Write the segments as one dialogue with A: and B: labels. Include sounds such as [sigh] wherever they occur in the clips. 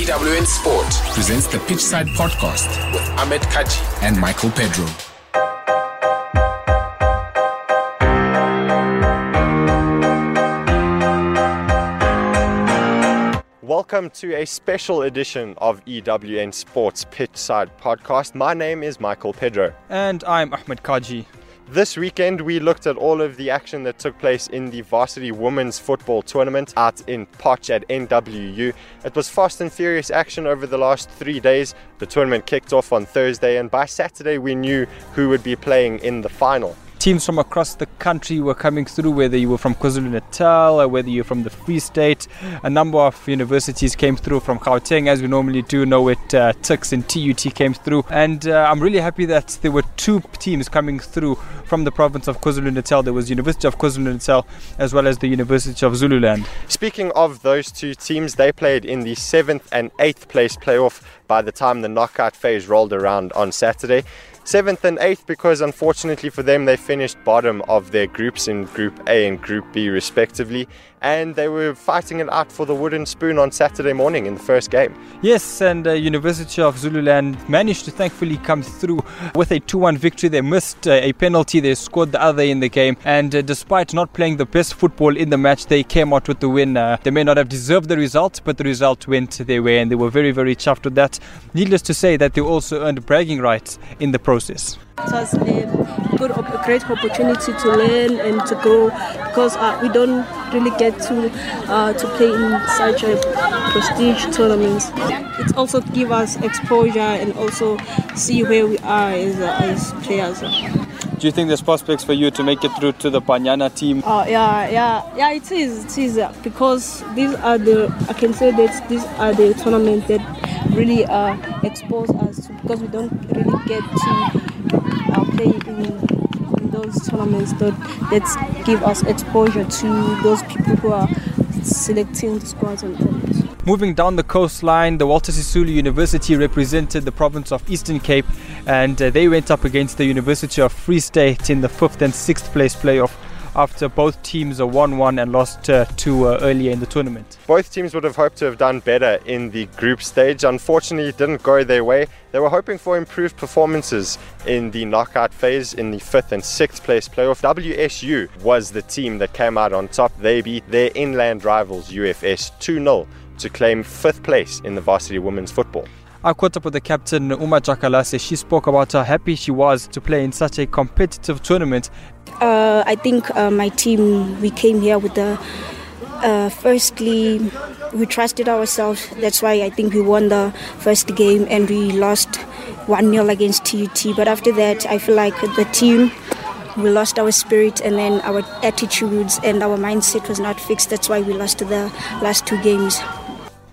A: EWN Sport presents the Pitchside Podcast with Ahmed Kaji and Michael Pedro.
B: Welcome to a special edition of EWN Sports Pitchside Podcast. My name is Michael Pedro.
C: And I'm Ahmed Kaji.
B: This weekend, we looked at all of the action that took place in the varsity women's football tournament out in Potch at NWU. It was fast and furious action over the last three days. The tournament kicked off on Thursday, and by Saturday, we knew who would be playing in the final
C: teams from across the country were coming through, whether you were from KwaZulu Natal or whether you're from the Free State. A number of universities came through from Gauteng, as we normally do know it. Uh, and TUT came through. And uh, I'm really happy that there were two teams coming through from the province of KwaZulu Natal. There was University of KwaZulu Natal as well as the University of Zululand.
B: Speaking of those two teams, they played in the seventh and eighth place playoff by the time the knockout phase rolled around on Saturday seventh and eighth because unfortunately for them they finished bottom of their groups in Group A and Group B respectively and they were fighting it out for the wooden spoon on Saturday morning in the first game.
C: Yes, and uh, University of Zululand managed to thankfully come through with a 2-1 victory. They missed uh, a penalty, they scored the other in the game, and uh, despite not playing the best football in the match, they came out with the win. Uh, they may not have deserved the result, but the result went their way, and they were very, very chuffed with that. Needless to say that they also earned bragging rights in the process.
D: It was a good, a great opportunity to learn and to grow because uh, we don't really get to uh, to play in such a prestige tournaments. It also give us exposure and also see where we are as, uh, as players.
C: Do you think there's prospects for you to make it through to the Banyana team?
D: Oh yeah, yeah, yeah. It is, it is uh, because these are the I can say that these are the tournaments that really uh, expose us because we don't really get to uh, play in, those tournaments that, that give us exposure to those people who are selecting the squads and all.
C: Moving down the coastline, the Walter Sisulu University represented the province of Eastern Cape and uh, they went up against the University of Free State in the fifth and sixth place playoff after both teams are 1 1 and lost uh, 2 uh, earlier in the tournament.
B: Both teams would have hoped to have done better in the group stage. Unfortunately, it didn't go their way. They were hoping for improved performances in the knockout phase in the fifth and sixth place playoff. WSU was the team that came out on top. They beat their inland rivals, UFS, 2 0 to claim fifth place in the varsity women's football.
C: I caught up with the captain Uma Jakalase. She spoke about how happy she was to play in such a competitive tournament.
E: Uh, I think uh, my team, we came here with the. Uh, firstly, we trusted ourselves. That's why I think we won the first game and we lost 1 0 against TUT. But after that, I feel like the team we lost our spirit and then our attitudes and our mindset was not fixed. That's why we lost the last two games.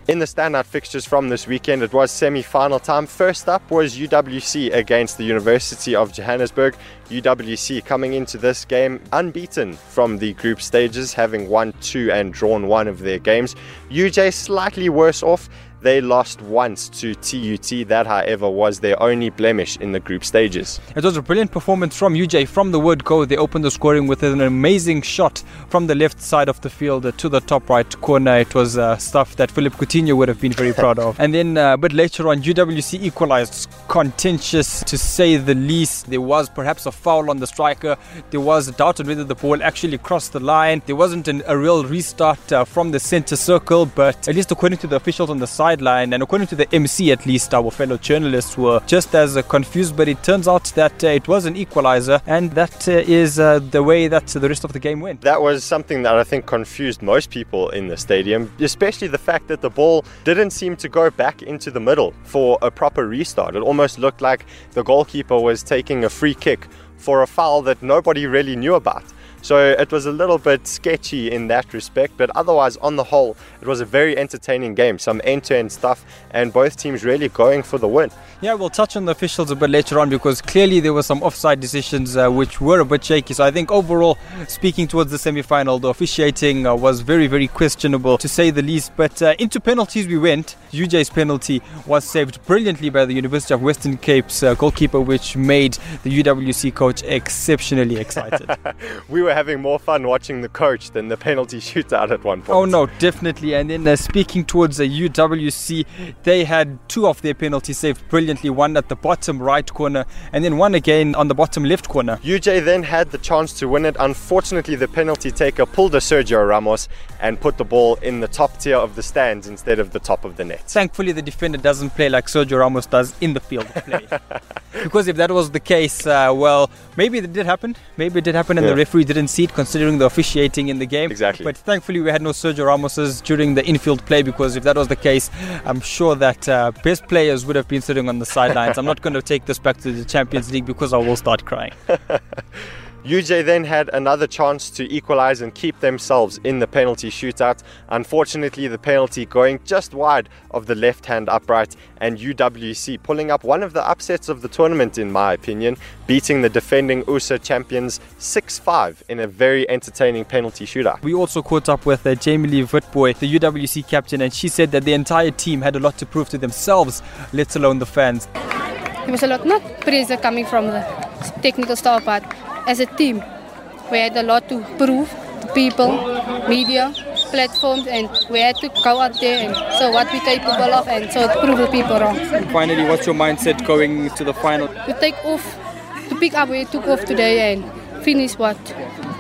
B: In the standout fixtures from this weekend, it was semi final time. First up was UWC against the University of Johannesburg. UWC coming into this game unbeaten from the group stages, having won two and drawn one of their games. UJ slightly worse off they lost once to TUT. That, however, was their only blemish in the group stages.
C: It was a brilliant performance from UJ from the word go. They opened the scoring with an amazing shot from the left side of the field to the top right corner. It was uh, stuff that Philip Coutinho would have been very [laughs] proud of. And then uh, a bit later on, UWC equalized. Contentious to say the least. There was perhaps a foul on the striker. There was a doubt on whether the ball actually crossed the line. There wasn't an, a real restart uh, from the center circle, but at least according to the officials on the side, sideline. And according to the MC, at least, our fellow journalists were just as confused. But it turns out that uh, it was an equalizer, and that uh, is uh, the way that the rest of the game went.
B: That was something that I think confused most people in the stadium, especially the fact that the ball didn't seem to go back into the middle for a proper restart. It almost looked like the goalkeeper was taking a free kick for a foul that nobody really knew about. So it was a little bit sketchy in that respect, but otherwise, on the whole, it was a very entertaining game. Some end to end stuff, and both teams really going for the win.
C: Yeah, we'll touch on the officials a bit later on because clearly there were some offside decisions uh, which were a bit shaky. So I think overall, speaking towards the semi final, the officiating uh, was very, very questionable to say the least. But uh, into penalties we went. UJ's penalty was saved brilliantly by the University of Western Cape's uh, goalkeeper, which made the UWC coach exceptionally excited. [laughs]
B: we were having more fun watching the coach than the penalty [laughs] shootout at one point.
C: Oh no, definitely. And then uh, speaking towards the UWC, they had two of their penalties saved brilliantly. One at the bottom right corner, and then one again on the bottom left corner.
B: UJ then had the chance to win it. Unfortunately, the penalty taker pulled a Sergio Ramos and put the ball in the top tier of the stands instead of the top of the net.
C: Thankfully, the defender doesn't play like Sergio Ramos does in the field of play. [laughs] because if that was the case, uh, well, maybe it did happen. Maybe it did happen, and yeah. the referee didn't see it, considering the officiating in the game.
B: Exactly.
C: But thankfully, we had no Sergio Ramoses during the infield play because if that was the case, I'm sure that uh, best players would have been sitting on the sidelines. I'm not going to take this back to the Champions League because I will start crying. [laughs]
B: UJ then had another chance to equalize and keep themselves in the penalty shootout. Unfortunately, the penalty going just wide of the left hand upright, and UWC pulling up one of the upsets of the tournament, in my opinion, beating the defending USA champions 6 5 in a very entertaining penalty shootout.
C: We also caught up with uh, Jamie Lee Witbooi, the UWC captain, and she said that the entire team had a lot to prove to themselves, let alone the fans.
F: There was a lot, not pressure coming from the technical staff, but as a team. We had a lot to prove to people, media, platforms, and we had to go out there and show what we're capable of and so prove the people wrong.
C: Finally, what's your mindset going to the final?
F: We take off to pick up where we took off today and finish what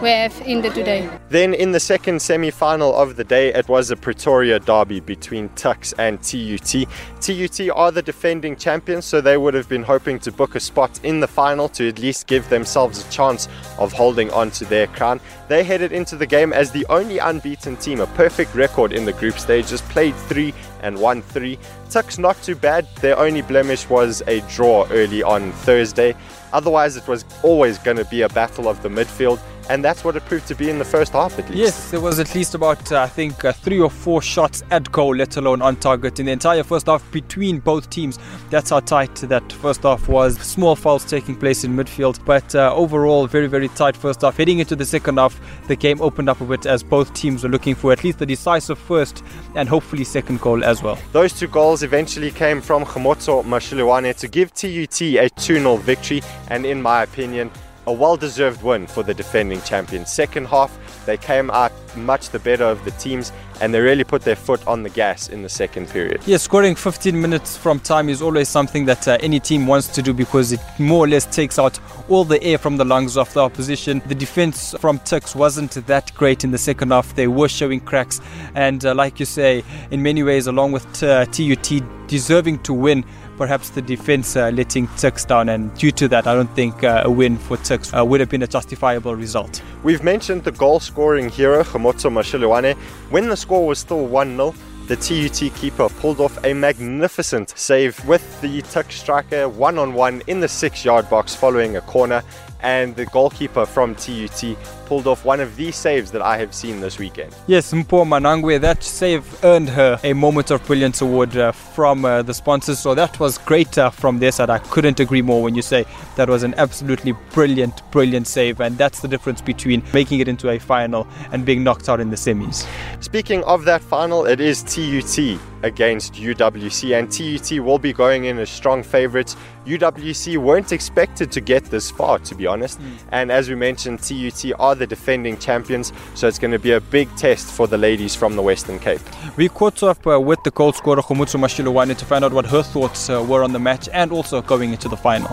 F: we have in the today.
B: Then in the second semi-final of the day, it was a Pretoria derby between Tuks and TUT. TUT are the defending champions, so they would have been hoping to book a spot in the final to at least give themselves a chance of holding on to their crown. They headed into the game as the only unbeaten team, a perfect record in the group stages, played three and won three. Tuks not too bad. Their only blemish was a draw early on Thursday. Otherwise, it was always going to be a battle of the midfield and that's what it proved to be in the first half at least.
C: Yes, there was at least about uh, I think uh, three or four shots at goal, let alone on target in the entire first half between both teams. That's how tight that first half was. Small fouls taking place in midfield, but uh, overall very very tight first half. Heading into the second half, the game opened up a bit as both teams were looking for at least the decisive first and hopefully second goal as well.
B: Those two goals eventually came from Khomotso Mashilwane to give TUT a 2-0 victory, and in my opinion a well deserved win for the defending champions. Second half, they came out much the better of the teams and they really put their foot on the gas in the second period.
C: Yeah, scoring 15 minutes from time is always something that uh, any team wants to do because it more or less takes out all the air from the lungs of the opposition. The defense from Tuks wasn't that great in the second half. They were showing cracks, and uh, like you say, in many ways, along with uh, TUT deserving to win perhaps the defense uh, letting Tuks down, and due to that, I don't think uh, a win for Tuks uh, would have been a justifiable result.
B: We've mentioned the goal scoring hero, Khomotso Mashilwane. When the score was still 1 0, the TUT keeper pulled off a magnificent save with the Tuks striker one on one in the six yard box following a corner and the goalkeeper from TUT pulled off one of the saves that I have seen this weekend.
C: Yes, Mpho Manangwe, that save earned her a Moment of Brilliance award uh, from uh, the sponsors, so that was great uh, from their side. I couldn't agree more when you say that was an absolutely brilliant, brilliant save, and that's the difference between making it into a final and being knocked out in the semis.
B: Speaking of that final, it is TUT against UWC, and TUT will be going in as strong favourites. UWC weren't expected to get this far, to be honest. Mm. And as we mentioned, TUT are the defending champions, so it's going to be a big test for the ladies from the Western Cape.
C: We caught up uh, with the goal scorer Khomotso Mashilwane to find out what her thoughts uh, were on the match and also going into the final.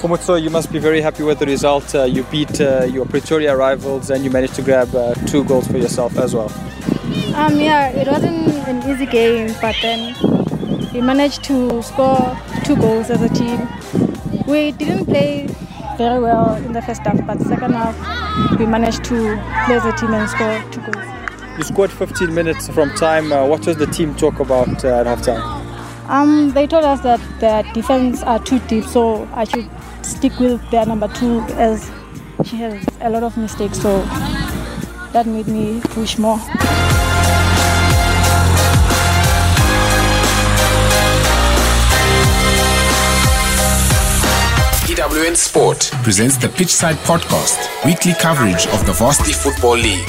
C: Khomotso, you must be very happy with the result. Uh, you beat uh, your Pretoria rivals and you managed to grab uh, two goals for yourself as well.
G: Um, yeah, it wasn't an easy game, but then we managed to score two goals as a team. We didn't play very well in the first half, but second half we managed to play as a team and score two goals.
C: You scored 15 minutes from time. Uh, what was the team talk about uh, at halftime?
G: Um, they told us that their defense are too deep, so I should stick with their number two as she has a lot of mistakes. So that made me push more.
A: EWN Sport presents the Pitchside Podcast, weekly coverage of the Varsity Football League.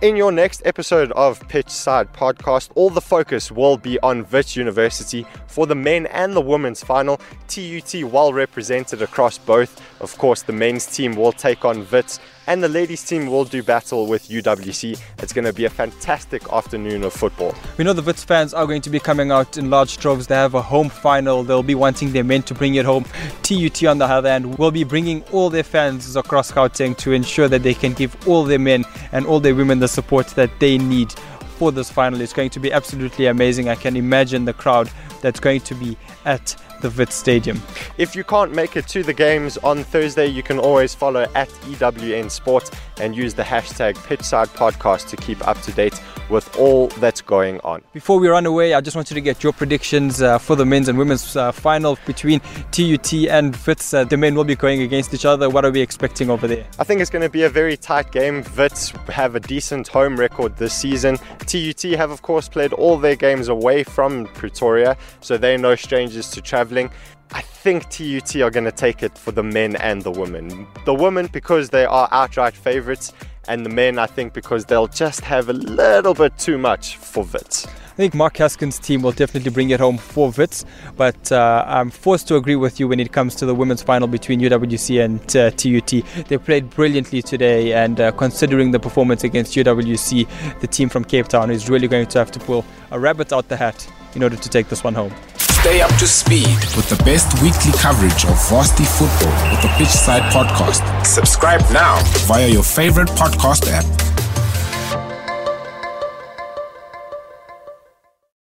B: In your next episode of Pitchside Podcast, all the focus will be on Wits University for the men and the women's final. TUT well represented across both. Of course, the men's team will take on Wits and the ladies team will do battle with UWC. It's going to be a fantastic afternoon of football.
C: We know the Wits fans are going to be coming out in large droves. They have a home final. They'll be wanting their men to bring it home. TUT on the other hand will be bringing all their fans across Gauteng to ensure that they can give all their men and all their women the support that they need for this final. It's going to be absolutely amazing. I can imagine the crowd that's going to be at the Wits Stadium.
B: If you can't make it to the games on Thursday, you can always follow at EWN Sports and use the hashtag Pitchside Podcast to keep up to date with all that's going on.
C: Before we run away, I just wanted to get your predictions uh, for the men's and women's uh, final between TUT and Wits. Uh, the men will be going against each other. What are we expecting over there?
B: I think it's going to be a very tight game. Wits have a decent home record this season. TUT have, of course, played all their games away from Pretoria, so they're no strangers to traveling. I think TUT are going to take it for the men and the women. The women, because they are outright favourites, and the men, I think, because they'll just have a little bit too much for Wits.
C: I think Mark Haskin's team will definitely bring it home for Wits, but uh, I'm forced to agree with you when it comes to the women's final between UWC and uh, TUT. They played brilliantly today, and uh, considering the performance against UWC, the team from Cape Town is really going to have to pull a rabbit out the hat in order to take this one home.
A: Stay up to speed with the best weekly coverage of varsity football with the Pitchside Podcast. Subscribe now via your favorite podcast app.